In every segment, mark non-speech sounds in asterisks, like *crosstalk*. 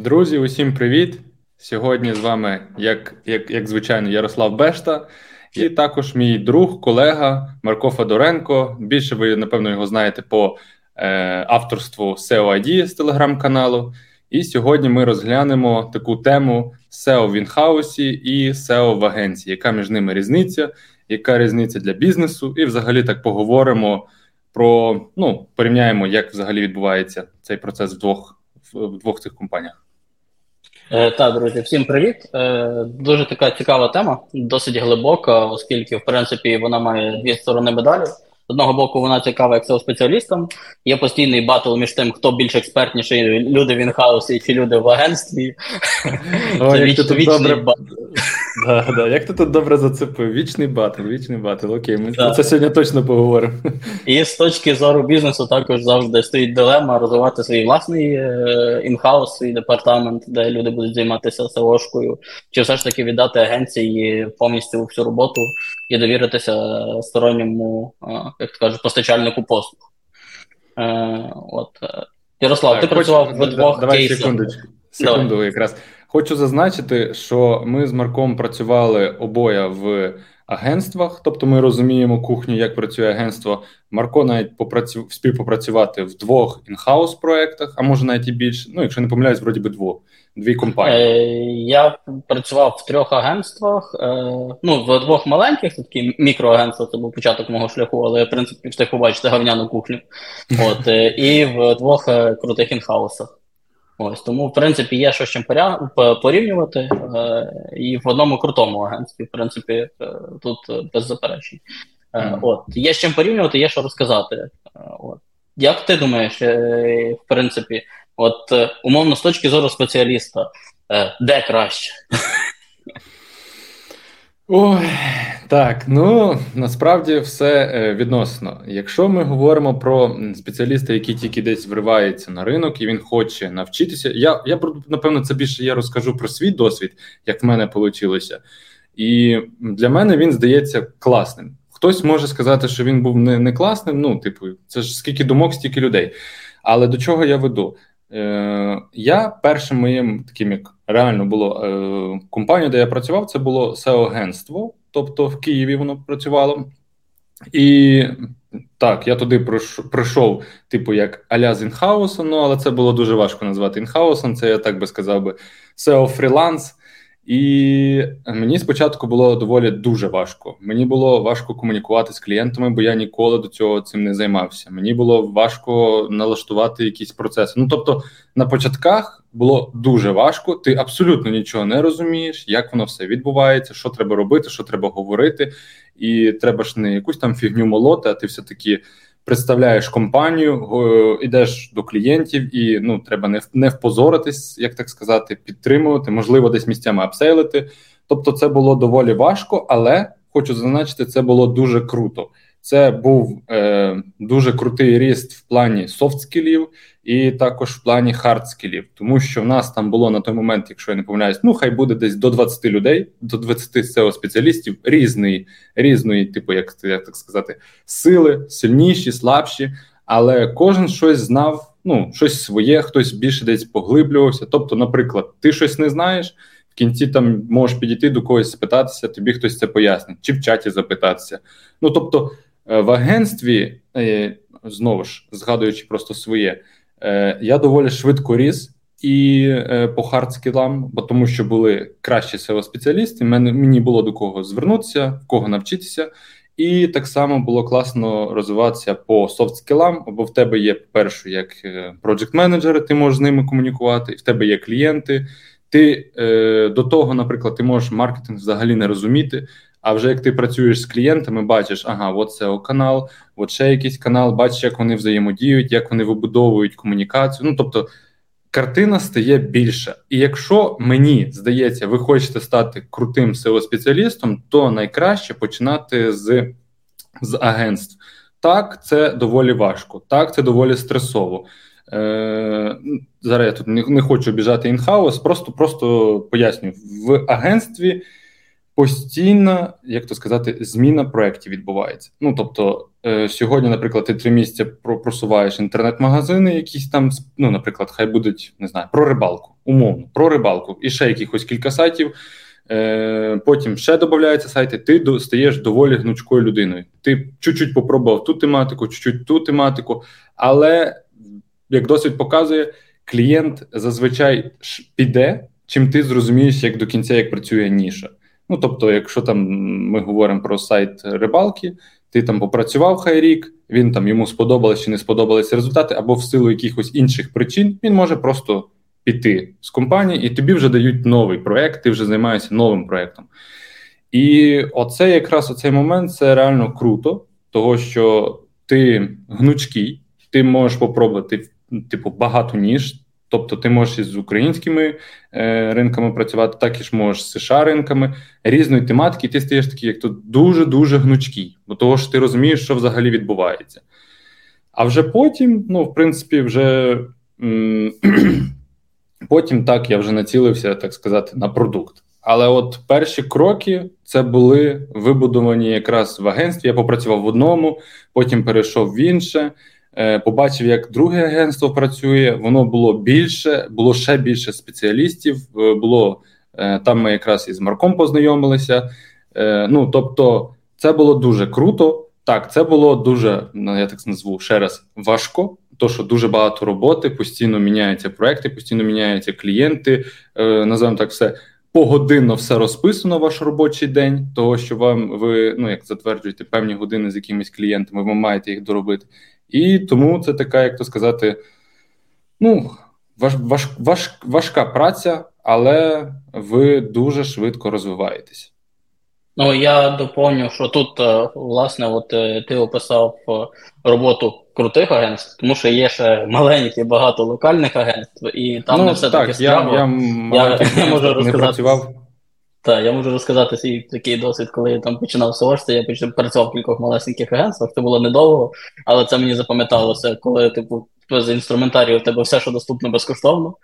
Друзі, усім привіт! Сьогодні з вами, як як, як звичайно, Ярослав Бешта, і також мій друг, колега Марко Федоренко. Більше ви, напевно, його знаєте по е, авторству SEO ID з телеграм-каналу. І сьогодні ми розглянемо таку тему SEO в інхаусі і SEO в агенції. Яка між ними різниця, яка різниця для бізнесу? І взагалі так поговоримо про ну, порівняємо, як взагалі відбувається цей процес в двох в двох цих компаніях. Е, так, друзі, всім привіт. Е, дуже така цікава тема, досить глибока, оскільки, в принципі, вона має дві сторони медалі. З одного боку, вона цікава як спеціалістам. Є постійний батл між тим, хто більш експертніший, люди в інхаусі чи люди в агентстві. О, Це віч, добре... Да, да. Як ти тут добре зацепив? Вічний батл, вічний батл. Окей, ми да. про це сьогодні точно поговоримо. І з точки зору бізнесу також завжди стоїть дилема розвивати свій власний е, інхаус, свій департамент, де люди будуть займатися СОшкою, чи все ж таки віддати агенції повністю всю роботу і довіритися сторонньому, як кажуть, постачальнику послуг. Е, от. Е, Ярослав, так, ти працював в двох давай кейсах. секундочку. Секунду якраз. Хочу зазначити, що ми з Марком працювали обоє в агентствах, тобто ми розуміємо кухню, як працює агентство. Марко навіть попрацю... вспів попрацювати в двох інхаус проектах, а може навіть і більше. Ну, якщо не помиляюсь, вроді би двох дві компанії. Е, Я працював в трьох агентствах. Е, ну в двох маленьких, це такі мікроагентства, це був початок мого шляху, але в принципі встиг побачити гавняну кухню. *laughs* От е, і в двох е, крутих інхаусах. Ось тому, в принципі, є що з чим порівнювати, е, і в одному крутому агентстві, в принципі, е, тут без заперечень. Е, mm. От є з чим порівнювати, є що розказати. Е, от як ти думаєш, е, в принципі, от е, умовно з точки зору спеціаліста, де краще? *laughs* Ой, так, ну насправді все е, відносно. Якщо ми говоримо про спеціаліста, який тільки десь вривається на ринок і він хоче навчитися, я я напевно це більше я розкажу про свій досвід, як в мене вийшло. І для мене він здається класним. Хтось може сказати, що він був не не класним. Ну, типу, це ж скільки думок, стільки людей. Але до чого я веду? Е, Я першим моїм таким, як реально було е, компанія, де я працював, це було SEO-агентство, тобто в Києві воно працювало. І так, я туди пройшов, типу, як аля з інхаусом, ну але це було дуже важко назвати інхаусом. Це я так би сказав би SEO фріланс. І мені спочатку було доволі дуже важко. Мені було важко комунікувати з клієнтами, бо я ніколи до цього цим не займався. Мені було важко налаштувати якісь процеси. Ну тобто, на початках було дуже важко. Ти абсолютно нічого не розумієш, як воно все відбувається, що треба робити, що треба говорити, і треба ж не якусь там фігню молоти, а ти все таки представляєш компанію, йдеш до клієнтів, і ну треба не не впозоритись, як так сказати, підтримувати, можливо, десь місцями апсейлити. Тобто, це було доволі важко, але хочу зазначити, це було дуже круто. Це був е, дуже крутий ріст в плані софт-скілів і також в плані хард-скілів, тому що в нас там було на той момент, якщо я не помиляюсь, ну хай буде десь до 20 людей, до 20 seo спеціалістів різної, різної, типу, як як так сказати, сили, сильніші, слабші, але кожен щось знав, ну щось своє, хтось більше десь поглиблювався. Тобто, наприклад, ти щось не знаєш. В кінці там можеш підійти до когось спитатися, тобі хтось це пояснить, чи в чаті запитатися. Ну тобто Е, в агентстві, е, знову ж згадуючи просто своє, е, я доволі швидко ріс і по хардскілам, бо тому що були кращі seo спеціалісти мені було до кого звернутися, в кого навчитися. І так само було класно розвиватися по софт-скілам, бо в тебе є перше, як project менеджери ти можеш з ними комунікувати, в тебе є клієнти. Ти е, до того, наприклад, ти можеш маркетинг взагалі не розуміти. А вже як ти працюєш з клієнтами, бачиш, ага, от це канал, от ще якийсь канал, бачиш, як вони взаємодіють, як вони вибудовують комунікацію. Ну тобто картина стає більша. І якщо мені здається, ви хочете стати крутим seo спеціалістом то найкраще починати з, з агентств. Так, це доволі важко, так, це доволі стресово. Е, Зараз я тут не, не хочу біжати інхаус, просто просто поясню в агентстві постійна, як то сказати, зміна проєктів відбувається. Ну тобто, е, сьогодні, наприклад, ти три місяці просуваєш інтернет-магазини, якісь там, ну, наприклад, хай будуть не знаю, про рибалку, умовно, про рибалку і ще якихось кілька сайтів. Е, потім ще додаються сайти, ти стаєш доволі гнучкою людиною. Ти чуть-чуть попробував ту тематику, чуть-чуть ту тематику, але як досвід показує, клієнт зазвичай піде, чим ти зрозумієш, як до кінця як працює ніша. Ну тобто, якщо там ми говоримо про сайт рибалки, ти там попрацював хай рік, він там йому сподобалось чи не сподобалися результати, або в силу якихось інших причин він може просто піти з компанії, і тобі вже дають новий проект, ти вже займаєшся новим проектом. І оце якраз оцей момент це реально круто, того що ти гнучкий, ти можеш попробувати типу багато ніж. Тобто ти можеш із українськими е, ринками працювати, так і ж можеш з США ринками різної тематики, ти стаєш такий, як тут дуже-дуже гнучкий, бо того ж ти розумієш, що взагалі відбувається. А вже потім, ну, в принципі, вже м- *clears throat* потім так я вже націлився, так сказати, на продукт. Але от перші кроки це були вибудовані якраз в агентстві. Я попрацював в одному, потім перейшов в інше. Е, побачив, як друге агентство працює. Воно було більше, було ще більше спеціалістів. Е, було е, там. Ми якраз із Марком познайомилися. Ну тобто, це було дуже круто. Так, це було дуже, ну, я так назву ще раз, важко, то що дуже багато роботи, постійно міняються проекти, постійно міняються клієнти. Називаємо так все погодинно все розписано. Ваш робочий день, того що вам ви ну як затверджуєте певні години з якимись клієнтами, ви маєте їх доробити. І тому це така, як то сказати, ну, важ, важ, важ, важка праця, але ви дуже швидко розвиваєтесь. Ну, я доповню, що тут, е, власне, от е, ти описав е, роботу крутих агентств, тому що є ще маленькі, багато локальних агентств, і там ну, не все таки справа. Я, я, я, я *laughs* можу розказати. Так, я можу розказати свій такий досвід, коли я там починав сошти, я почав працював в кількох малесеньких агентствах, це було недовго, але це мені запам'яталося, коли типу з інструментарію у тебе все, що доступно безкоштовно.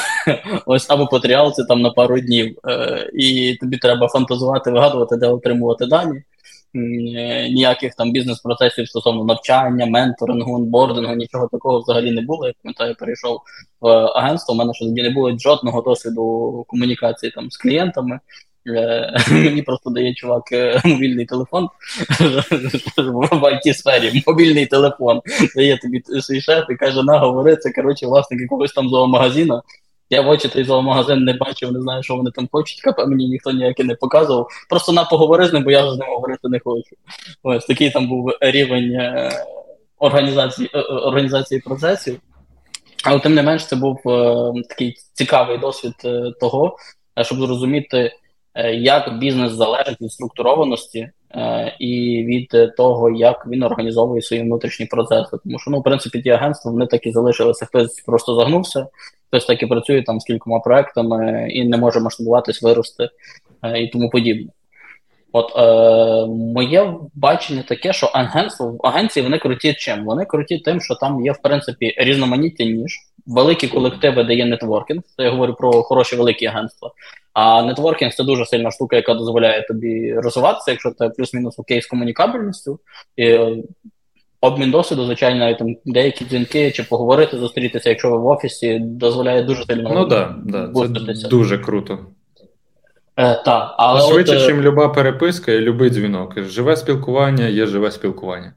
*laughs* Ось або по тріалці там на пару днів. Е, і тобі треба фантазувати, вигадувати, де отримувати дані. Ніяких там бізнес-процесів стосовно навчання, менторингу, онбордингу, нічого такого взагалі не було. Я пам'ятаю, перейшов в агентство. У мене ще не було жодного досвіду комунікації там з клієнтами. Е, *laughs* мені просто дає чувак е, мобільний телефон в it сфері мобільний телефон дає тобі свій шеф і каже, на говори, це коротше власник якогось там зоомагазина. Я в очі той зоомагазин не бачив, не знаю, що вони там хочуть. КП мені ніхто ніякий не показував. Просто на поговори з ним, бо я з ним говорити не хочу. Ось такий там був рівень е, організації організації процесів. Але тим не менш, це був такий цікавий досвід того, щоб зрозуміти. Е, як бізнес залежить від структурованості е, і від того, як він організовує свої внутрішні процеси. Тому що ну, в принципі, ті агентства вони так і залишилися. Хтось просто загнувся, хтось так і працює там з кількома проектами і не може масштабуватись, вирости е, і тому подібне. От е, моє бачення таке, що агентство агенції вони круті чим? Вони круті тим, що там є в принципі різноманіття ніж, великі колективи, де є нетворкінг. Це я говорю про хороші великі агентства. А нетворкінг це дуже сильна штука, яка дозволяє тобі розвиватися, якщо ти плюс-мінус окей з комунікабельністю. І е, Обмін досвіду, звичайно, там деякі дзвінки чи поговорити, зустрітися, якщо ви в офісі, дозволяє дуже сильно. Ну да, да, це дуже круто. Е, та, але Швидше, ніж е, люба переписка і любий дзвінок. Живе спілкування є живе спілкування.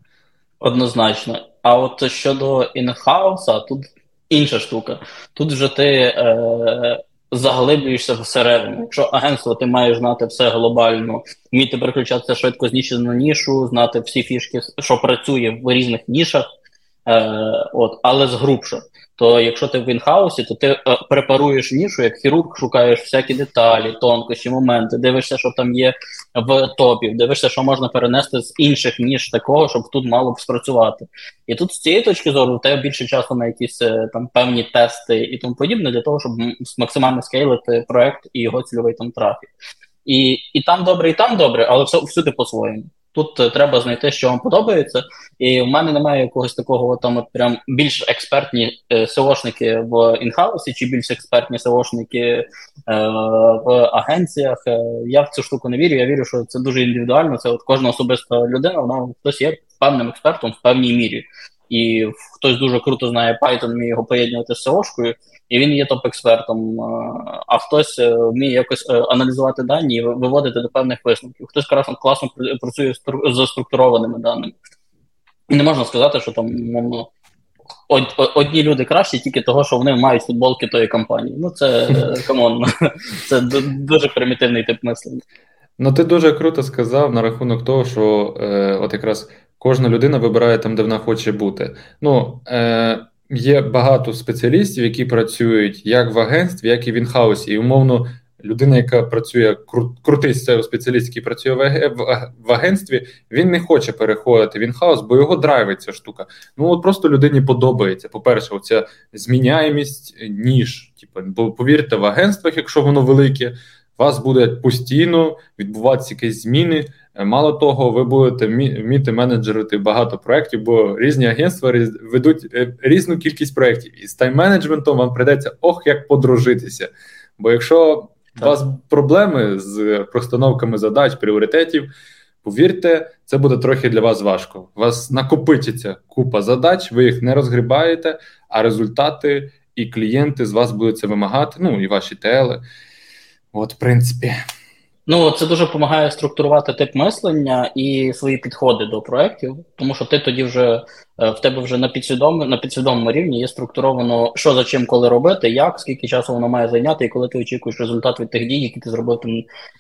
Однозначно. А от щодо інхауса, тут інша штука. Тут вже ти е, заглиблюєшся всередину. Якщо агентство, ти маєш знати все глобально, вміти переключатися швидко з ніші на нішу, знати всі фішки, що працює в різних нішах, е, от, але згрубше то якщо ти в інхаусі, то ти е, препаруєш нішу, як хірург, шукаєш всякі деталі, тонкощі, моменти, дивишся, що там є в топі, дивишся, що можна перенести з інших ніж такого, щоб тут мало б спрацювати. І тут з цієї точки зору у тебе більше часу на якісь е, там певні тести і тому подібне, для того, щоб максимально скейлити проект і його цільовий там трафік. І і там добре, і там добре, але все всюди по-своєму. Тут е, треба знайти, що вам подобається, і в мене немає якогось такого там от прям більш експертні е, СОшники в інхаусі чи більш експертні СОшники е, в агенціях. Е, я в цю штуку не вірю. Я вірю, що це дуже індивідуально. Це от кожна особиста людина, вона хтось є певним експертом в певній мірі. І хтось дуже круто знає Python, вміє його поєднувати з SEO-шкою, і він є топ-експертом, а хтось вміє якось аналізувати дані і виводити до певних висновків. Хтось класно класно працює з структурованими даними. І не можна сказати, що там мовно. Одні люди кращі тільки того, що вони мають футболки тої компанії. Ну, це *laughs* come on, *laughs* це дуже примітивний тип мислення. Ну, ти дуже круто сказав на рахунок того, що е, от якраз кожна людина вибирає там, де вона хоче бути. Ну, е, є багато спеціалістів, які працюють як в агентстві, як і в інхаусі. І умовно, людина, яка працює кру, крутий спеціаліст, який працює в, агентстві, він не хоче переходити в інхаус, бо його драйвить ця штука. Ну от просто людині подобається. По-перше, оця зміняємість ніж. Типу, бо повірте, в агентствах, якщо воно велике у вас буде постійно відбуватися якісь зміни. Мало того, ви будете вміти менеджерити багато проєктів, бо різні агентства ведуть е, різну кількість проєктів. І з тайм-менеджментом вам придеться ох, як подружитися. Бо якщо так. у вас проблеми з простановками задач, пріоритетів, повірте, це буде трохи для вас важко. У вас накопичиться купа задач, ви їх не розгрібаєте, а результати і клієнти з вас будуть це вимагати, ну і ваші ТЛи. От, в принципі. Ну, це дуже допомагає структурувати тип мислення і свої підходи до проєктів, тому що ти тоді вже е, в тебе вже на підсвідомому на підсвідомому рівні є структуровано, що за чим коли робити, як, скільки часу воно має зайняти, і коли ти очікуєш результат від тих дій, які ти зробив там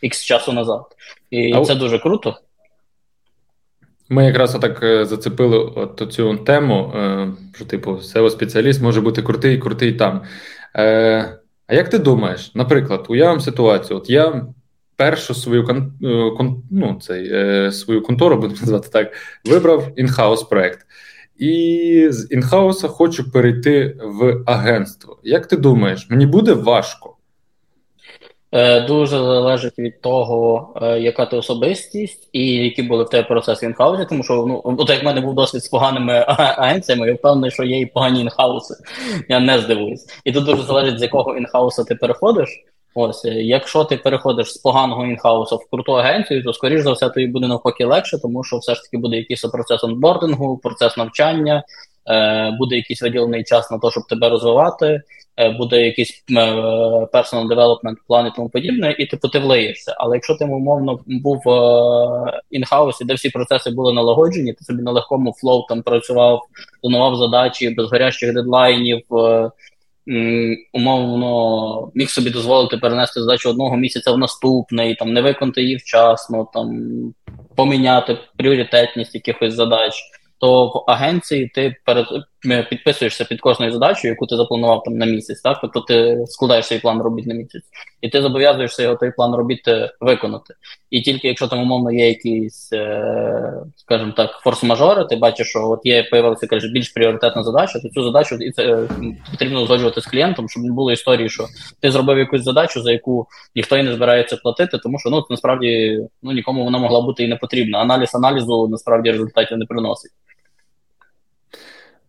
X часу назад. І а це дуже круто. Ми якраз отак е, зацепили от цю тему, е, що типу SEO спеціаліст може бути крутий, крутий там. А як ти думаєш, наприклад, уявимо ситуацію, от я першу свою кон, е, кон, ну, цей, е, свою контору, будемо *laughs* називати так, вибрав інхаус проект. І з інхауса хочу перейти в агентство. Як ти думаєш, мені буде важко? Е, дуже залежить від того, яка ти особистість і які були в тебе процеси інхаусі, тому що ну от як в мене був досвід з поганими *laughs* агенціями, я впевнений, що є і погані інхауси. Я не здивуюсь. І тут дуже залежить, з якого інхауса ти переходиш. Ось, е, якщо ти переходиш з поганого інхаусу в круту агенцію, то скоріш за все тобі буде навпаки легше, тому що все ж таки буде якийсь процес онбордингу, процес навчання, е, буде якийсь виділений час на те, щоб тебе розвивати. Е, буде якийсь personal development план і тому подібне, і типу ти влиєшся. Але якщо ти умовно був інхаусі, де всі процеси були налагоджені, ти собі на легкому flow там працював, планував задачі без горящих дедлайнів. Умовно міг собі дозволити перенести задачу одного місяця в наступний, там не виконати її вчасно, там поміняти пріоритетність якихось задач. То в агенції ти підписуєшся під кожною задачою, яку ти запланував там на місяць. Так, тобто ти складаєш свій план робіт на місяць, і ти зобов'язуєшся його той план робіт виконати. І тільки якщо там умовно є якісь, е, скажімо так, форс-мажори, ти бачиш, що от є появилася каже, більш пріоритетна задача, то цю задачу і це потрібно узгоджувати з клієнтом, щоб не було історії, що ти зробив якусь задачу, за яку ніхто і не збирається платити, тому що ну насправді ну нікому вона могла бути і не потрібна. Аналіз аналізу насправді результатів не приносить.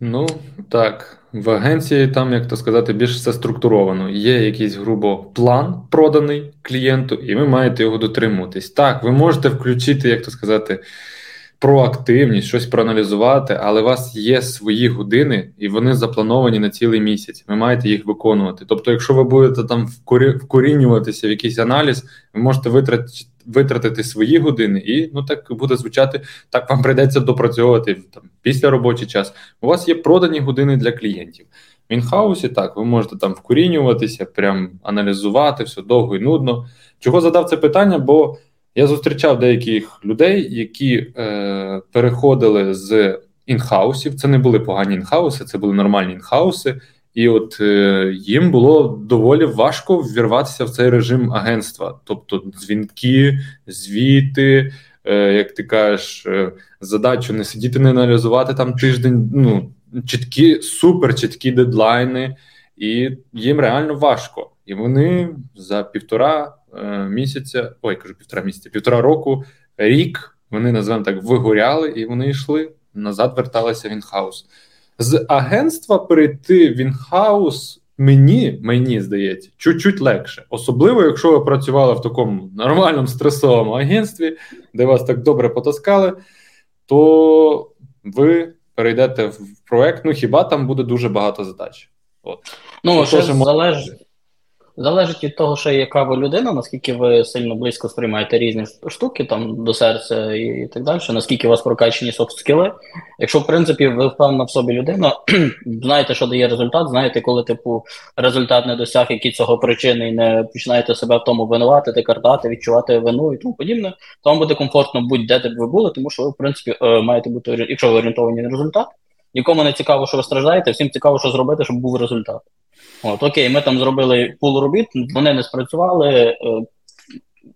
Ну так, в агенції там, як то сказати, більш все структуровано. Є якийсь грубо план проданий клієнту, і ви маєте його дотримуватись. Так, ви можете включити, як то сказати, проактивність, щось проаналізувати, але у вас є свої години, і вони заплановані на цілий місяць. Ви маєте їх виконувати. Тобто, якщо ви будете там вкорінюватися в якийсь аналіз, ви можете витратити витратити свої години, і ну так буде звучати, так вам прийдеться допрацьовувати там після робочий час. У вас є продані години для клієнтів. В інхаусі так, ви можете там вкорінюватися, прям аналізувати все довго і нудно. Чого задав це питання? Бо я зустрічав деяких людей, які е, переходили з інхаусів. Це не були погані інхауси, це були нормальні інхауси. І от е, їм було доволі важко ввірватися в цей режим агентства, тобто дзвінки, звіти, е, як ти кажеш, е, задачу не сидіти, не аналізувати там тиждень. Ну чіткі, супер чіткі дедлайни, і їм реально важко. І вони за півтора місяця, ой, кажу, півтора місяця, півтора року, рік вони називаємо так вигоряли, і вони йшли назад, верталися в інхаус з агентства перейти в інхаус мені, мені здається, чуть-чуть легше. Особливо, якщо ви працювали в такому нормальному стресовому агентстві, де вас так добре потаскали, то ви перейдете в проект. Ну хіба там буде дуже багато задач? От. Ну, ще залежить. Залежить від того, що яка ви людина, наскільки ви сильно близько сприймаєте різні штуки там до серця і так далі, наскільки у вас прокачені софт-скіли. Якщо, в принципі, ви впевнена в собі людина, *clears throat* знаєте, що дає результат, знаєте, коли типу результат не досяг, які цього причини, і не починаєте себе в тому винуватити, картати, відчувати вину і тому подібне, то вам буде комфортно будь-де де б ви були, тому що ви, в принципі, е, маєте бути, якщо ви орієнтовані на результат, нікому не цікаво, що ви страждаєте, всім цікаво, що зробити, щоб був результат. От, Окей, ми там зробили пул робіт, вони не спрацювали. Е,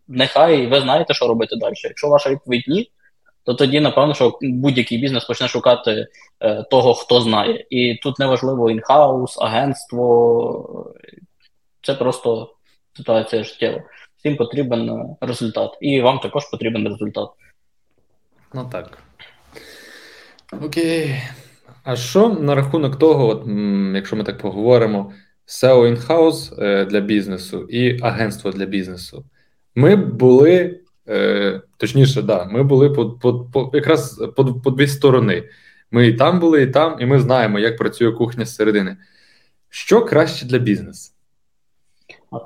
нехай ви знаєте, що робити далі. Якщо ваша відповідь ні, то тоді, напевно, що будь-який бізнес почне шукати е, того, хто знає. І тут неважливо інхаус, агентство, це просто ситуація життєва. Всім потрібен е, результат. І вам також потрібен результат. Ну так. Окей. А що на рахунок того, от, якщо ми так поговоримо, SEO in-house е, для бізнесу і агентство для бізнесу. Ми були, е, точніше, да, ми були по, по, по якраз по, по дві сторони. Ми і там були, і там, і ми знаємо, як працює кухня зсередини. Що краще для бізнесу?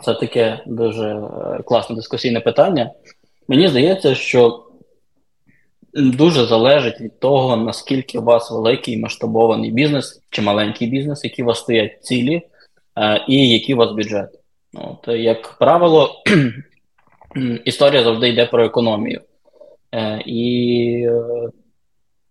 Це таке дуже е, класне дискусійне питання. Мені здається, що дуже залежить від того, наскільки у вас великий масштабований бізнес чи маленький бізнес, які у вас стоять цілі, і який у вас бюджет. От, Як правило, *clears throat* історія завжди йде про економію. Е, і е,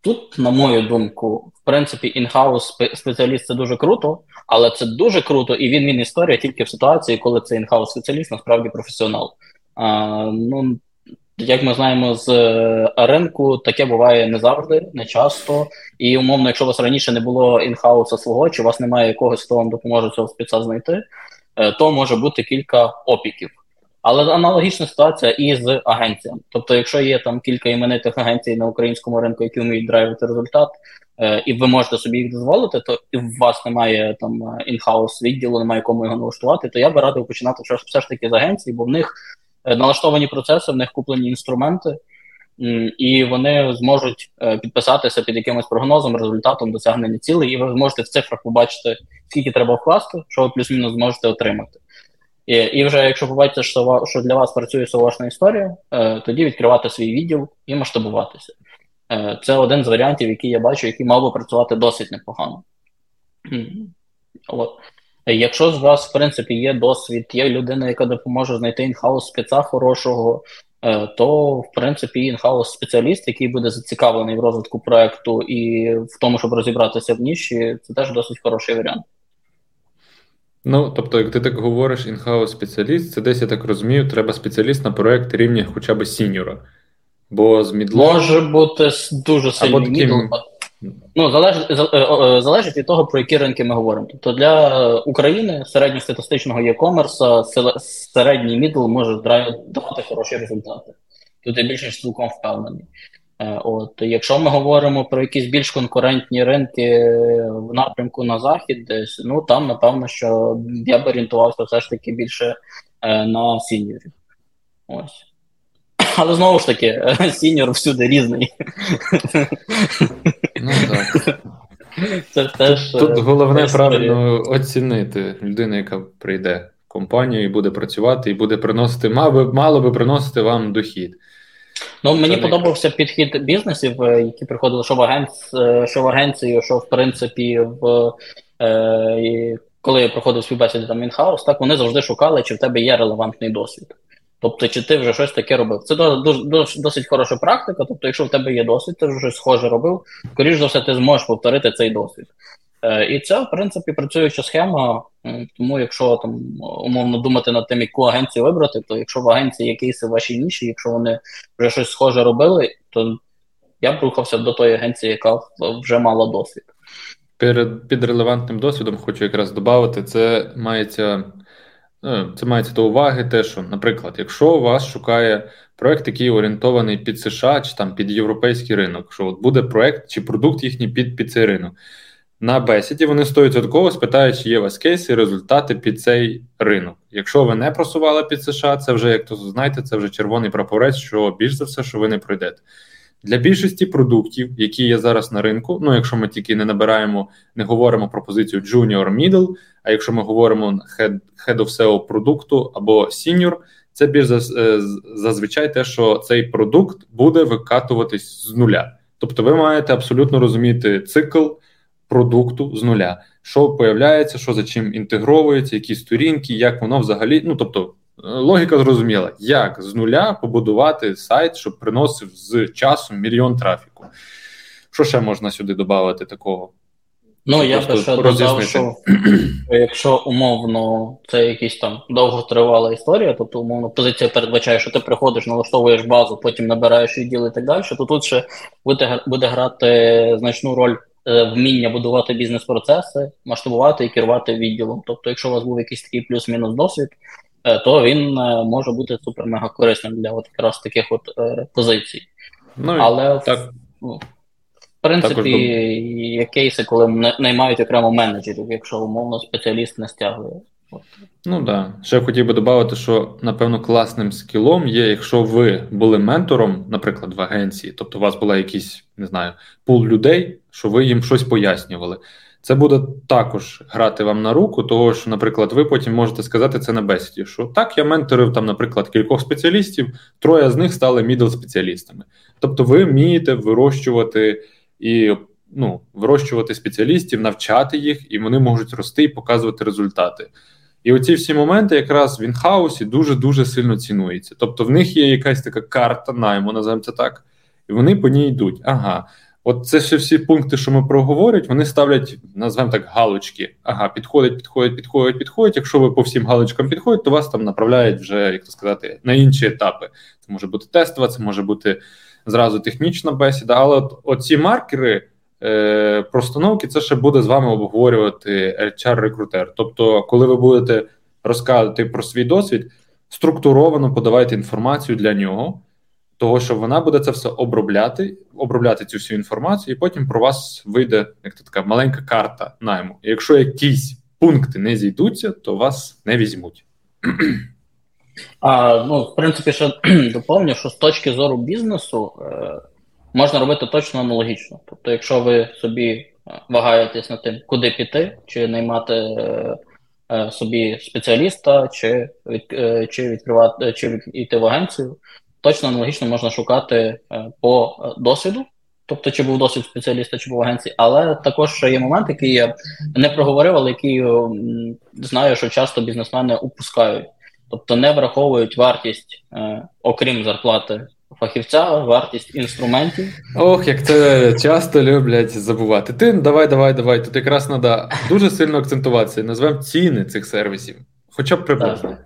тут, на мою думку, в принципі, інхаус спеціаліст це дуже круто, але це дуже круто, і він він історія тільки в ситуації, коли це інхаус спеціаліст насправді професіонал. А, ну, як ми знаємо з е, ринку, таке буває не завжди, не часто. І умовно, якщо у вас раніше не було інхауса свого, чи у вас немає якогось, хто вам допоможе цього спеца знайти, е, то може бути кілька опіків. Але аналогічна ситуація і з агенціями. Тобто, якщо є там кілька іменитих агенцій на українському ринку, які вміють драйвити результат, е, і ви можете собі їх дозволити, то і у вас немає там інхаус відділу, немає кому його налаштувати, то я би радив починати все ж таки з агенції, бо в них налаштовані процеси, в них куплені інструменти, і вони зможуть е, підписатися під якимось прогнозом, результатом досягнення цілей, і ви зможете в цифрах побачити, скільки треба вкласти, що ви плюс-мінус зможете отримати. І і вже якщо побачите, що що для вас працює совошна історія, е, тоді відкривати свій відділ і масштабуватися. Це один з варіантів, який я бачу, який мав би працювати досить непогано. От. Якщо з вас, в принципі, є досвід, є людина, яка допоможе знайти інхаус спеца хорошого, е, то в принципі інхаус спеціаліст, який буде зацікавлений в розвитку проекту і в тому, щоб розібратися в ніші, це теж досить хороший варіант. Ну, тобто, як ти так говориш, інхаус спеціаліст, це десь я так розумію, треба спеціаліст на проект рівня хоча б сіньора. Бо з мідлом... Може бути дуже сильний мідл, Ну, залежить е, е, залежить від того, про які ринки ми говоримо. Тобто для України середньостатистичного e-commerce середній мідл може давати хороші результати. Тут я більше цілком впевнений. Е, от, Якщо ми говоримо про якісь більш конкурентні ринки в напрямку на захід, десь ну там напевно, що я б орієнтувався все ж таки більше на сіньорів. Ось. Але знову ж таки, *laughs* сіньор всюди різний. Ну так. Це теж Тут е, головне правильно оцінити людину, яка прийде в компанію і буде працювати, і буде приносити, мало мало би приносити вам дохід. Ну, Мені Це подобався підхід бізнесів, е, які приходили, що в агенц... Е, що в агенцію, що в принципі в. Е... Коли я проходив співбесіди там інхаус, так вони завжди шукали, чи в тебе є релевантний досвід. Тобто, чи ти вже щось таке робив? Це досить, досить хороша практика. Тобто, якщо в тебе є досвід, ти вже щось схоже робив, скоріш за все, ти зможеш повторити цей досвід. Е, І це, в принципі, працююча схема. Тому, якщо там умовно думати над тим, яку агенцію вибрати, то якщо в агенції є кейси в ніші, якщо вони вже щось схоже робили, то я б рухався до тої агенції, яка вже мала досвід. Перед під релевантним досвідом хочу якраз додати, це мається це мається до уваги, те, що, наприклад, якщо вас шукає проект, який орієнтований під США чи там під європейський ринок, що от буде проект чи продукт їхній під під цей ринок, на бесіді вони 100% спитають, чи є у вас кейси, результати під цей ринок. Якщо ви не просували під США, це вже, як то знаєте, це вже червоний прапорець, що більш за все, що ви не пройдете. Для більшості продуктів, які є зараз на ринку, ну якщо ми тільки не набираємо, не говоримо про позицію Junior Middle, а якщо ми говоримо head, head of SEO продукту або Senior, це більш е, зазвичай те, що цей продукт буде викатуватись з нуля. Тобто, ви маєте абсолютно розуміти цикл продукту з нуля, що появляється, що за чим інтегровується, які сторінки, як воно взагалі. Ну тобто, е, логіка зрозуміла, як з нуля побудувати сайт, щоб приносив з часом мільйон трафіку. Що ще можна сюди додати такого? Ну, я би ще додав, що якщо умовно це якась там довготривала історія, тобто умовно позиція передбачає, що ти приходиш, налаштовуєш базу, потім набираєш відділ і так далі, то тут ще буде буде грати значну роль е, вміння будувати бізнес-процеси, масштабувати і керувати відділом. Тобто, якщо у вас був якийсь такий плюс-мінус досвід, е, то він е, може бути супер-мега корисним для от якраз таких от е, позицій. Ну, Але так. Ну, принципі, Також... є кейси, коли наймають окремо менеджерів, якщо умовно спеціаліст не стягує. Ну так. Да. Ще хотів би додати, що напевно класним скілом є, якщо ви були ментором, наприклад, в агенції, тобто у вас була якийсь, не знаю, пул людей, що ви їм щось пояснювали. Це буде також грати вам на руку, того що, наприклад, ви потім можете сказати це на бесіді. Що так, я менторив там, наприклад, кількох спеціалістів, троє з них стали мідл спеціалістами. Тобто, ви вмієте вирощувати і ну, вирощувати спеціалістів, навчати їх, і вони можуть рости і показувати результати. І оці всі моменти якраз в інхаусі дуже дуже сильно цінуються. Тобто в них є якась така карта найму, називаємо це так, і вони по ній йдуть. Ага, от це ще всі пункти, що ми проговорять, вони ставлять, називаємо так, галочки. Ага, підходить, підходить, підходить, підходить. Якщо ви по всім галочкам підходите, то вас там направляють вже, як то сказати, на інші етапи. Це може бути тестова, це може бути зразу технічна бесіда. Але от оці маркери е, простановки це ще буде з вами обговорювати HR-рекрутер. Тобто, коли ви будете розказувати про свій досвід, структуровано подавайте інформацію для нього. Того, що вона буде це все обробляти, обробляти цю всю інформацію, і потім про вас вийде як така маленька карта найму. І якщо якісь пункти не зійдуться, то вас не візьмуть. А, Ну, в принципі, ще *clears throat* доповню, що з точки зору бізнесу е, можна робити точно аналогічно. Тобто, якщо ви собі е, вагаєтесь над тим, куди піти, чи наймати е, е, собі спеціаліста, чи від, е, чи відкривати, чи йти в агенцію, точно аналогічно можна шукати е, по досвіду. Тобто, чи був досвід спеціаліста, чи був агенції, але також є момент, який я не проговорив, але який знаю, що часто бізнесмени упускають. Тобто не враховують вартість, е, окрім зарплати фахівця, вартість інструментів. Ох, як це часто люблять забувати. Ти давай, давай, давай. Тут якраз треба дуже сильно акцентуватися. Назвемо ціни цих сервісів, хоча б приблизно.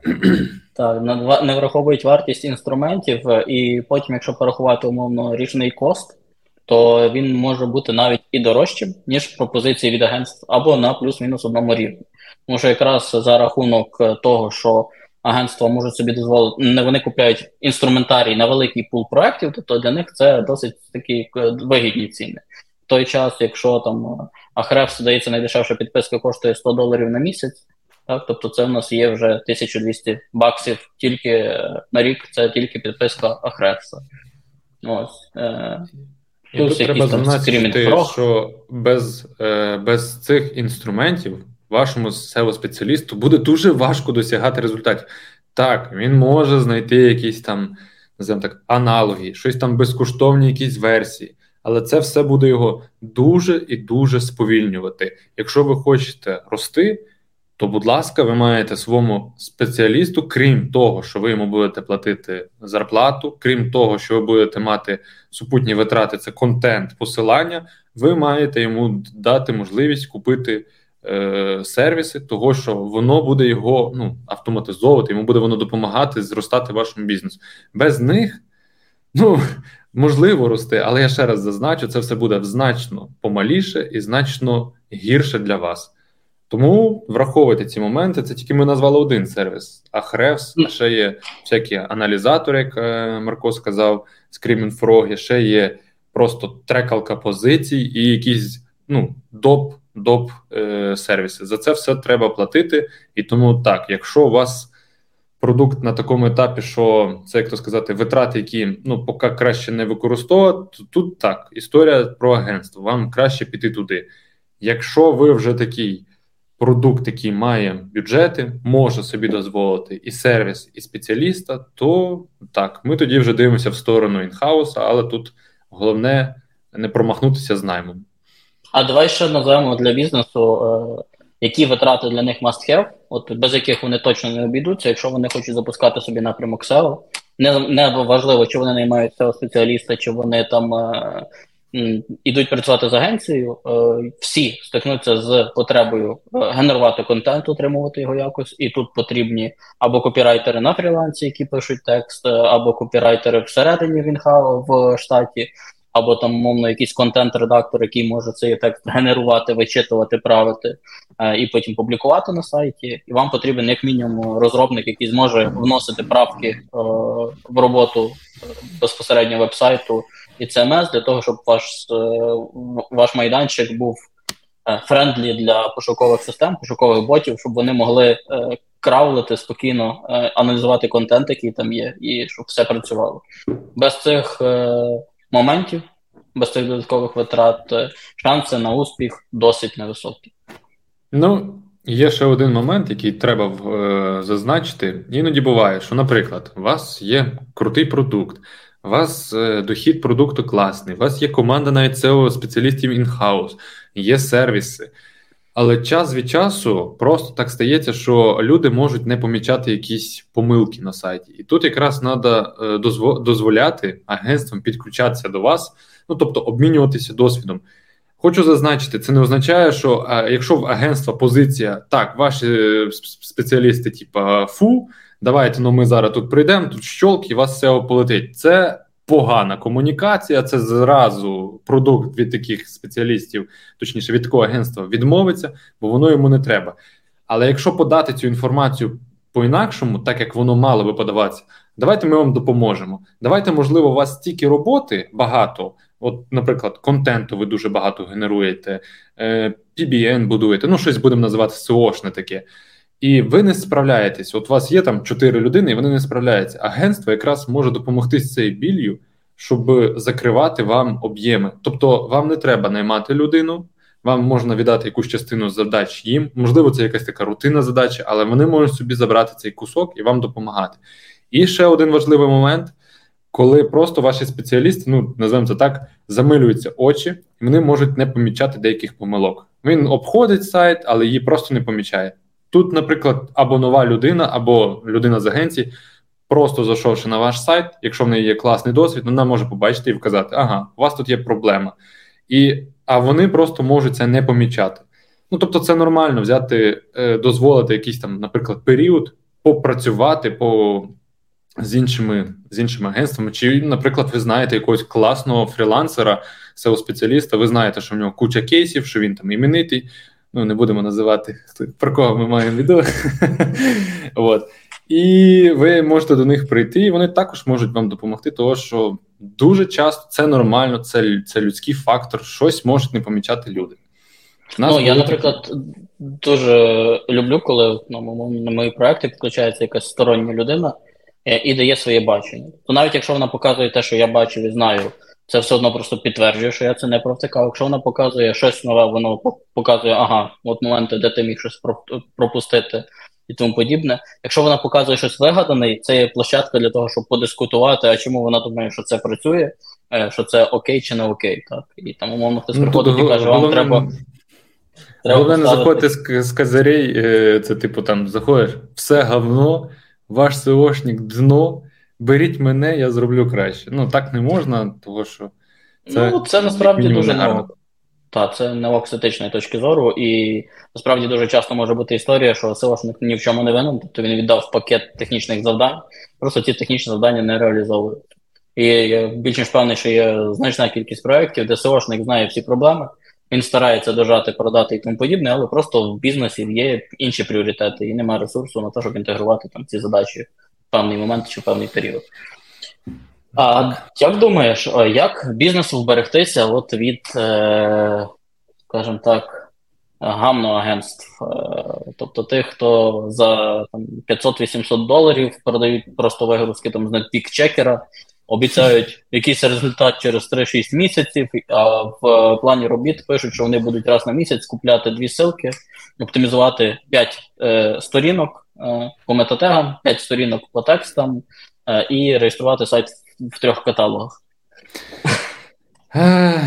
Так, так, не враховують вартість інструментів, е, і потім, якщо порахувати умовно річний кост, то він може бути навіть і дорожчим, ніж пропозиції від агентств, або на плюс-мінус одному рівні. Тому що якраз за рахунок е, того, що агентства можуть собі дозволити, не вони купляють інструментарій на великий пул проєктів, тобто для них це досить такі е, вигідні ціни. В той час, якщо там Ahrefs, здається, найдешевша підписка коштує 100 доларів на місяць, так, тобто це в нас є вже 1200 баксів тільки е, на рік, це тільки підписка Ahrefs. Ось. Е, Плюс треба зазначити, що без, е, без цих інструментів вашому seo спеціалісту буде дуже важко досягати результатів. Так, він може знайти якісь там, називаємо так, аналоги, щось там безкоштовні, якісь версії, але це все буде його дуже і дуже сповільнювати. Якщо ви хочете рости, то, будь ласка, ви маєте своєму спеціалісту, крім того, що ви йому будете платити зарплату, крім того, що ви будете мати супутні витрати, це контент, посилання, ви маєте йому дати можливість купити е, сервіси, того що воно буде його ну, автоматизовувати, йому буде воно допомагати зростати вашому бізнесу. Без них, ну *laughs* можливо, рости, але я ще раз зазначу, це все буде значно помаліше і значно гірше для вас. Тому враховуйте ці моменти. Це тільки ми назвали один сервіс, а Хревс, а ще є всякі аналізатори, як е, Марко сказав, Screaming Frog, ще є просто трекалка позицій і якісь ну, доп доп е, сервіси. За це все треба платити. І тому так, якщо у вас продукт на такому етапі, що це як то сказати, витрати, які ну поки краще не використовувати, то тут так історія про агентство. Вам краще піти туди. Якщо ви вже такий продукт, який має бюджети, може собі дозволити і сервіс, і спеціаліста, то так, ми тоді вже дивимося в сторону інхауса, але тут головне не промахнутися з наймом. А давай ще називаємо для бізнесу, е, які витрати для них must have, от без яких вони точно не обійдуться, якщо вони хочуть запускати собі напрямок SEO. Не не важливо, чи вони наймають SEO спеціаліста, чи вони там е, ідуть працювати з агенцією, е, всі стикнуться з потребою е, генерувати контент, отримувати його якось, і тут потрібні або копірайтери на фрілансі, які пишуть текст, е, або копірайтери всередині Вінхау в штаті, або там, умовно, якийсь контент-редактор, який може цей текст генерувати, вичитувати, правити і потім публікувати на сайті. І вам потрібен як мінімум розробник, який зможе вносити правки в роботу безпосередньо вебсайту і CMS для того, щоб ваш е, ваш майданчик був friendly для пошукових систем, пошукових ботів, щоб вони могли е, кравлити спокійно, е, аналізувати контент, який там є, і щоб все працювало. Без цих моментів, без цих додаткових витрат, шанси на успіх досить невисокі. Ну, Є ще один момент, який треба е, зазначити. Іноді буває, що, наприклад, у вас є крутий продукт, у вас е, дохід продукту класний, у вас є команда навіть SEO спеціалістів інхаус, є сервіси. Але час від часу просто так стається, що люди можуть не помічати якісь помилки на сайті. І тут якраз треба дозволяти агентствам підключатися до вас, ну тобто обмінюватися досвідом. Хочу зазначити, це не означає, що а, якщо в агентства позиція так, ваші е, спеціалісти, типа фу, давайте ну ми зараз тут прийдемо, тут щолк і вас все полетить. Це погана комунікація, це зразу продукт від таких спеціалістів, точніше від такого агентства відмовиться, бо воно йому не треба. Але якщо подати цю інформацію по-інакшому, так як воно мало би подаватися, давайте ми вам допоможемо. Давайте, можливо, у вас стільки роботи багато. От, наприклад, контенту ви дуже багато генеруєте, е, PBN будуєте, ну щось будемо називати SEO-шне таке. І ви не справляєтесь. От у вас є там чотири людини, і вони не справляються. Агентство якраз може допомогти з цією білью, щоб закривати вам об'єми. Тобто, вам не треба наймати людину, вам можна віддати якусь частину задач їм. Можливо, це якась така рутинна задача, але вони можуть собі забрати цей кусок і вам допомагати. І ще один важливий момент коли просто ваші спеціалісти, ну називаємо це так, замилюються очі, і вони можуть не помічати деяких помилок. Він обходить сайт, але її просто не помічає. Тут, наприклад, або нова людина, або людина з агенції, просто зайшовши на ваш сайт, якщо в неї є класний досвід, вона може побачити і вказати, ага, у вас тут є проблема. І, А вони просто можуть це не помічати. Ну тобто, це нормально взяти, е, дозволити якийсь там, наприклад, період попрацювати, по з іншими з іншими агентствами. Чи, наприклад, ви знаєте якогось класного фрілансера, seo спеціаліста ви знаєте, що в нього куча кейсів, що він там іменитий. Ну, не будемо називати про кого ми маємо відео. *laughs* От. І ви можете до них прийти, і вони також можуть вам допомогти, тому що дуже часто це нормально, це це людський фактор, щось можуть не помічати люди. Нас ну, Я, наприклад, дуже люблю, коли ну, на мої проекти підключається якась стороння людина, Е, і дає своє бачення. То навіть якщо вона показує те, що я бачив і знаю, це все одно просто підтверджує, що я це не провтикав. Якщо вона показує щось нове, воно показує, ага, от моменти, де ти міг щось пропустити і тому подібне. Якщо вона показує щось вигадане, це є площадка для того, щоб подискутувати, а чому вона думає, що це працює, е, що це окей чи не окей. Так? І там, умовно, хтось ну, приходить і каже, вам треба. Головне не заходити з, з казарей, е, це типу там заходиш, все говно ваш SEOшник дно, беріть мене, я зроблю краще. Ну так не можна, тому що це Ну, це насправді дуже гарно. Так, це не з точки зору, і насправді дуже часто може бути історія, що SEOшник ні в чому не винен, тобто він віддав пакет технічних завдань, просто ці технічні завдання не реалізовують. І я більш ніж певний, що є значна кількість проєктів, де SEOшник знає всі проблеми, він старається дожати, продати і тому подібне, але просто в бізнесі є інші пріоритети, і немає ресурсу на те, щоб інтегрувати там ці задачі певний момент чи певний період. А як думаєш, як бізнесу вберегтися от від, е, скажімо так, гамноагентств? е, тобто тих, хто за там, 500-800 доларів продають просто вигрузки там з пік-чекера, обіцяють якийсь результат через 3-6 місяців, а в плані робіт пишуть, що вони будуть раз на місяць купляти дві силки, оптимізувати 5 е, сторінок е, по метатегам, 5 сторінок по текстам е, і реєструвати сайт в трьох каталогах.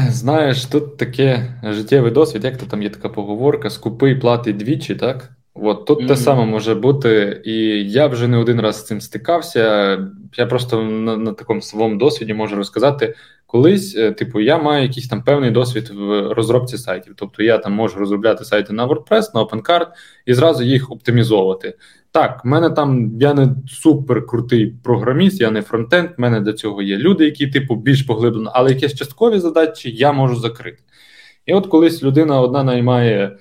Знаєш, тут таке життєвий досвід, як то там є така поговорка: скупий платить двічі, так? От тут mm-hmm. те саме може бути, і я вже не один раз з цим стикався. Я просто на, на такому своєму досвіді можу розказати. Колись, е, типу, я маю якийсь там певний досвід в розробці сайтів. Тобто я там можу розробляти сайти на WordPress, на OpenCard і зразу їх оптимізовувати. Так, в мене там я не супер крутий програміст, я не фронтенд, в мене до цього є люди, які, типу, більш поглиблено, але якісь часткові задачі я можу закрити. І от колись людина одна наймає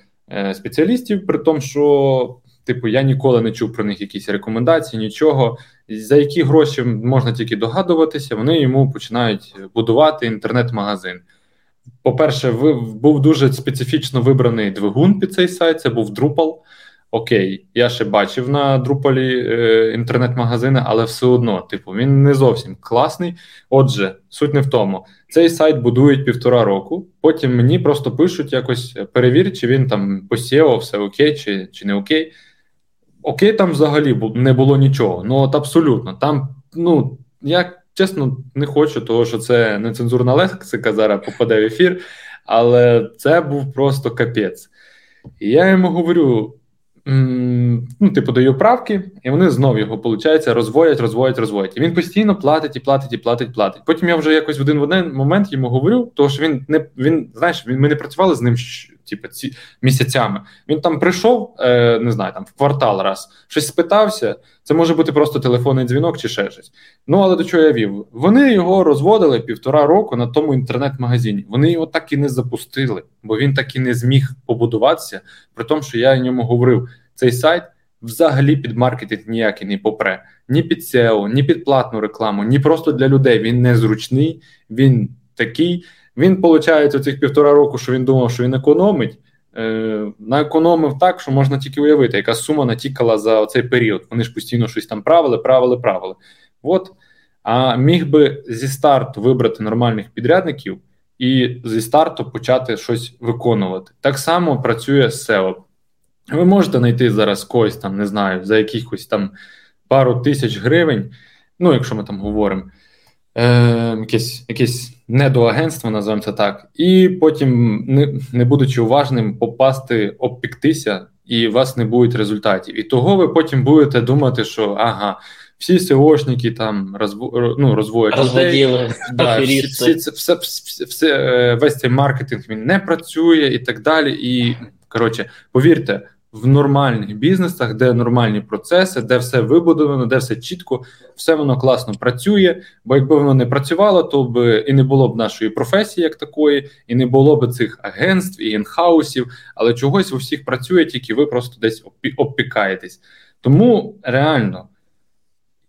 спеціалістів, при тому, що, типу, я ніколи не чув про них якісь рекомендації, нічого. За які гроші можна тільки догадуватися, вони йому починають будувати інтернет-магазин. По-перше, був дуже специфічно вибраний двигун під цей сайт, це був Drupal. Окей, я ще бачив на Друполі е, інтернет-магазини, але все одно, типу, він не зовсім класний. Отже, суть не в тому. Цей сайт будують півтора року. Потім мені просто пишуть якось перевір, чи він там посіяв, все окей, чи чи не окей. Окей, там взагалі не було нічого. Ну от абсолютно. Там, ну я чесно не хочу, того що це нецензурна лексика зараз попаде в ефір, але це був просто капець. І я йому говорю ну, типу, даю правки, і вони знов його, виходить, розводять, розводять, розводять. І він постійно платить і платить, і платить, платить. Потім я вже якось в один в один момент йому говорю, тому що він не він, знаєш, він ми не працювали з ним типу, ці місяцями. Він там прийшов, е, не знаю, там в квартал раз, щось спитався. Це може бути просто телефонний дзвінок чи ще щось. Ну але до чого я вів? Вони його розводили півтора року на тому інтернет-магазині. Вони його так і не запустили, бо він так і не зміг побудуватися. При тому, що я йому говорив, цей сайт. Взагалі під маркетинг ніякий не попре, ні під SEO, ні під платну рекламу, ні просто для людей. Він незручний, він такий. Він, виходить, оцих півтора року, що він думав, що він економить, е, наекономив так, що можна тільки уявити, яка сума натікала за цей період. Вони ж постійно щось там правили, правили, правили. От. А міг би зі старту вибрати нормальних підрядників і зі старту почати щось виконувати. Так само працює SEO. Ви можете знайти зараз когось там, не знаю, за якихось там пару тисяч гривень, ну, якщо ми там говоримо, е, якесь якесь недоагентство, називаємо це так, і потім, не не будучи уважним, попасти, обпіктися, і у вас не буде результатів. І того ви потім будете думати, що ага. Всі СОшники там розво, ну, розводять Розводіли, да, всі, всі, все, все, все, все, весь цей маркетинг він не працює і так далі. І коротше, повірте, в нормальних бізнесах, де нормальні процеси, де все вибудовано, де все чітко, все воно класно працює. Бо якби воно не працювало, то б і не було б нашої професії, як такої, і не було б цих агентств і інхаусів, але чогось у всіх працює, тільки ви просто десь обпікаєтесь. Тому реально.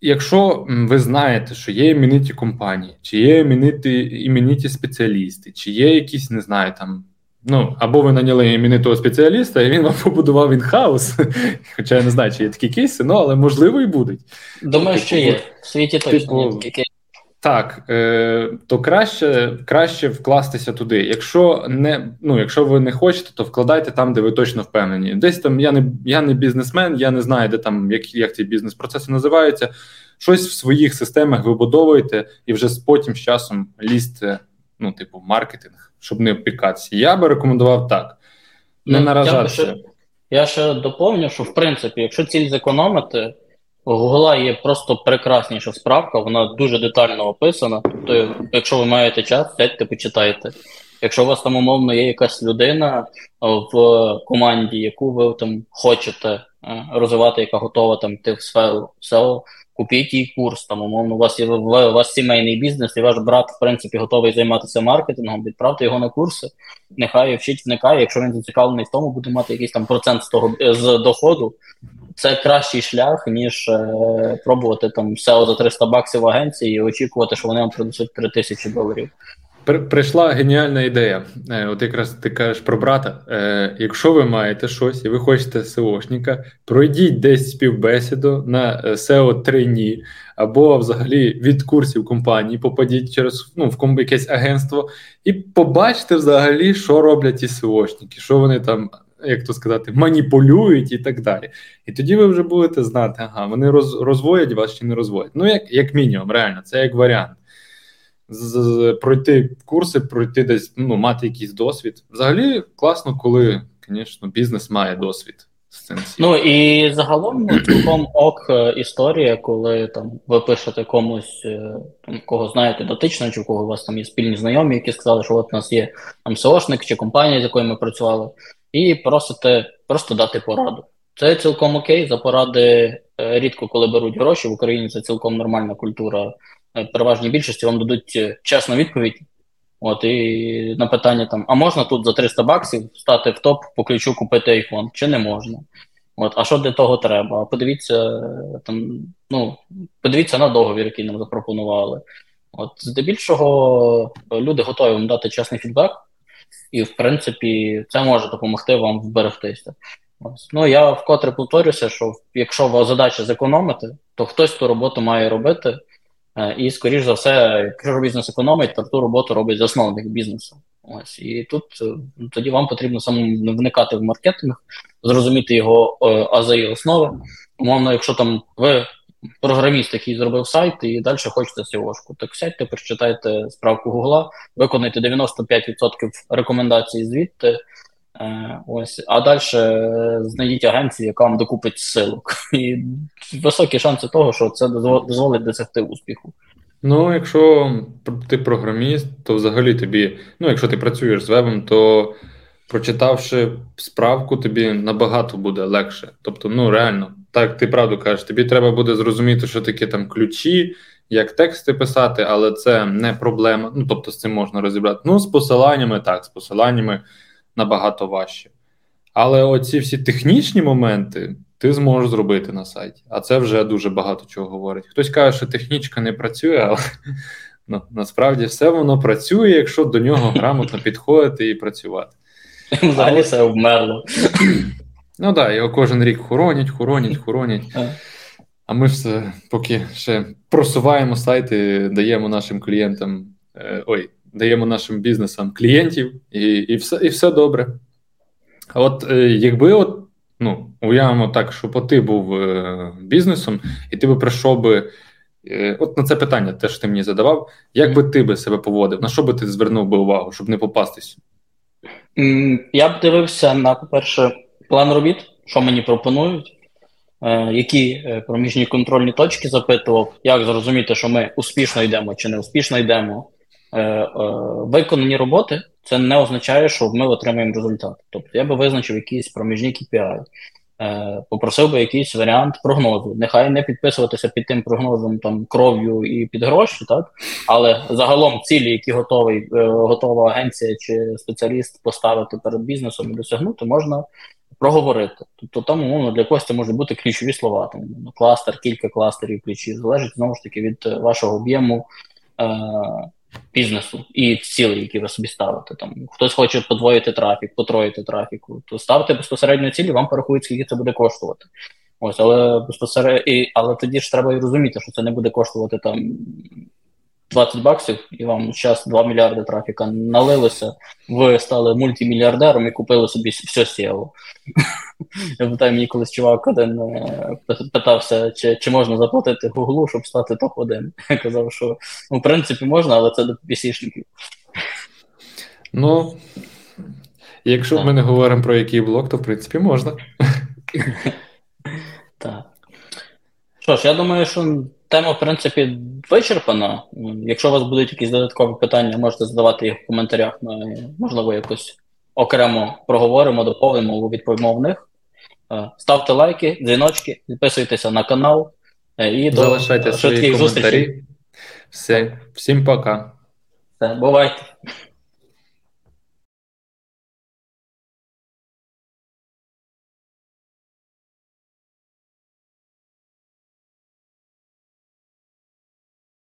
Якщо ви знаєте, що є імениті компанії, чи є імениті, імениті спеціалісти, чи є якісь, не знаю, там Ну, або ви наняли іменитого спеціаліста, і він вам *laughs* побудував інхаус. Хоча я не знаю, чи є такі кейси, ну але можливо і будуть. Думаю, типу, що є. В світі точно типу, є такі кейси. Так, е, то краще краще вкластися туди. Якщо не ну, якщо ви не хочете, то вкладайте там, де ви точно впевнені. Десь там я не я не бізнесмен, я не знаю, де там як як ці бізнес-процеси називаються. Щось в своїх системах вибудовуєте і вже потім з часом лізьте, ну, типу, маркетинг щоб не опікатися. Я би рекомендував так. Не ну, наражатися. Я ще, я ще доповню, що в принципі, якщо ціль зекономити, у Google є просто прекрасніша справка, вона дуже детально описана. Тобто, якщо ви маєте час, сядьте, почитайте. Якщо у вас там умовно є якась людина в команді, яку ви там хочете е, розвивати, яка готова там йти в сферу SEO, купіть їй курс. Там, умовно, у вас є у вас сімейний бізнес, і ваш брат, в принципі, готовий займатися маркетингом, відправте його на курси, нехай вчить, вникає. Якщо він зацікавлений в тому, буде мати якийсь там процент з того з доходу. Це кращий шлях, ніж е, пробувати там SEO за 300 баксів в агенції і очікувати, що вони вам принесуть 3 тисячі доларів. Прийшла геніальна ідея. Е, от якраз ти кажеш про брата. Е, якщо ви маєте щось і ви хочете СОшника, пройдіть десь співбесіду на SEO трейні або взагалі від курсів компанії, попадіть через ну, в якесь агентство і побачите взагалі, що роблять ті СОшники, що вони там, як то сказати, маніпулюють і так далі. І тоді ви вже будете знати, ага, вони роз, розводять вас чи не розводять. Ну, як, як мінімум, реально, це як варіант пройти курси, пройти десь, ну, мати якийсь досвід. Взагалі класно, коли, звісно, бізнес має досвід. Ну і загалом ну, цілком ок е, історія, коли там ви пишете комусь, е, там кого знаєте дотично, чи у кого у вас там є спільні знайомі, які сказали, що от у нас є там СОшник чи компанія, з якою ми працювали, і просите просто дати пораду. Це цілком окей. За поради е, рідко коли беруть гроші в Україні. Це цілком нормальна культура переважній більшості вам дадуть е, чесну відповідь. От і на питання там: а можна тут за 300 баксів стати в топ по ключу купити iPhone, чи не можна? От, а що для того треба? Подивіться е, там, ну, подивіться на договір, який нам запропонували. От, здебільшого люди готові вам дати чесний фідбек, і, в принципі, це може допомогти вам вберегтися. Ось. Ну я вкотре повторюся, що якщо у вас задача зекономити, то хтось ту роботу має робити. Е, і, скоріш за все, якщо бізнес економить, то ту роботу робить засновник бізнесу. Ось і тут е, тоді вам потрібно самому вникати в маркетинг, зрозуміти його е, ази основи. Умовно, якщо там ви програміст, який зробив сайт, і далі хочете SEO-шку, так сядьте, прочитайте справку Гугла, виконайте 95% рекомендацій звідти. Ось, а далі знайдіть агенцію, яка вам докупить силок. І високі шанси того, що це дозволить досягти успіху. Ну, якщо ти програміст, то взагалі тобі, ну, якщо ти працюєш з вебом, то прочитавши справку, тобі набагато буде легше. Тобто, ну реально, так ти правду кажеш, тобі треба буде зрозуміти, що таке там ключі, як тексти писати, але це не проблема. Ну, тобто, з цим можна розібрати. Ну, з посиланнями, так, з посиланнями набагато важче. Але оці всі технічні моменти ти зможеш зробити на сайті. А це вже дуже багато чого говорить. Хтось каже, що технічка не працює, але *laughs* ну, насправді все воно працює, якщо до нього *laughs* грамотно підходити і працювати. Взагалі все вмерло. Ну так, його кожен рік хоронять, хоронять, *laughs* хоронять. А ми все поки ще просуваємо сайти, даємо нашим клієнтам. Е, ой, даємо нашим бізнесам клієнтів, і і, все і все добре. А от е, якби от, ну, уявимо так, щоб ти був е, бізнесом, і ти би прийшов би. Е, от на це питання теж ти мені задавав. Як би ти би себе поводив? На що би ти звернув би увагу, щоб не попастись? Я б дивився на, по-перше, план робіт, що мені пропонують, які проміжні контрольні точки запитував, як зрозуміти, що ми успішно йдемо чи не успішно йдемо. Е, е, виконані роботи, це не означає, що ми отримаємо результат. Тобто я би визначив якісь проміжні KPI, е, попросив би якийсь варіант прогнозу. Нехай не підписуватися під тим прогнозом там кров'ю і під гроші, так але загалом цілі, які готовий, готова агенція чи спеціаліст поставити перед бізнесом і досягнути, можна. Проговорити. Тобто там умовно для когось це можуть бути ключові слова, там кластер, кілька кластерів ключів, залежить знову ж таки від вашого об'єму бізнесу і цілі, які ви собі ставите. Там Хтось хоче подвоїти трафік, потроїти трафіку, то ставте безпосередньо цілі, вам порахують, скільки це буде коштувати. Ось, але безпосередньо, але тоді ж треба і розуміти, що це не буде коштувати там 20 баксів, і вам зараз 2 мільярди трафіка налилося, ви стали мультимільярдером і купили собі все SEO. Я пам'ятаю, мені колись чувак один е, питався, чи чи можна заплатити Гуглу, щоб стати топ-1. *laughs* Я казав, що ну, в принципі можна, але це до PC-шників. Ну, якщо ми не говоримо про який блок, то в принципі можна. Так. Що ж, я думаю, що тема, в принципі, вичерпана. Якщо у вас будуть якісь додаткові питання, можете задавати їх в коментарях. Ми, можливо, якось окремо проговоримо, доповнимо, відповімо в них. Е, ставте лайки, дзвіночки, підписуйтеся на канал е, і Залишайте до швидких зустрічей. Все, Всім пока. Все, бувайте.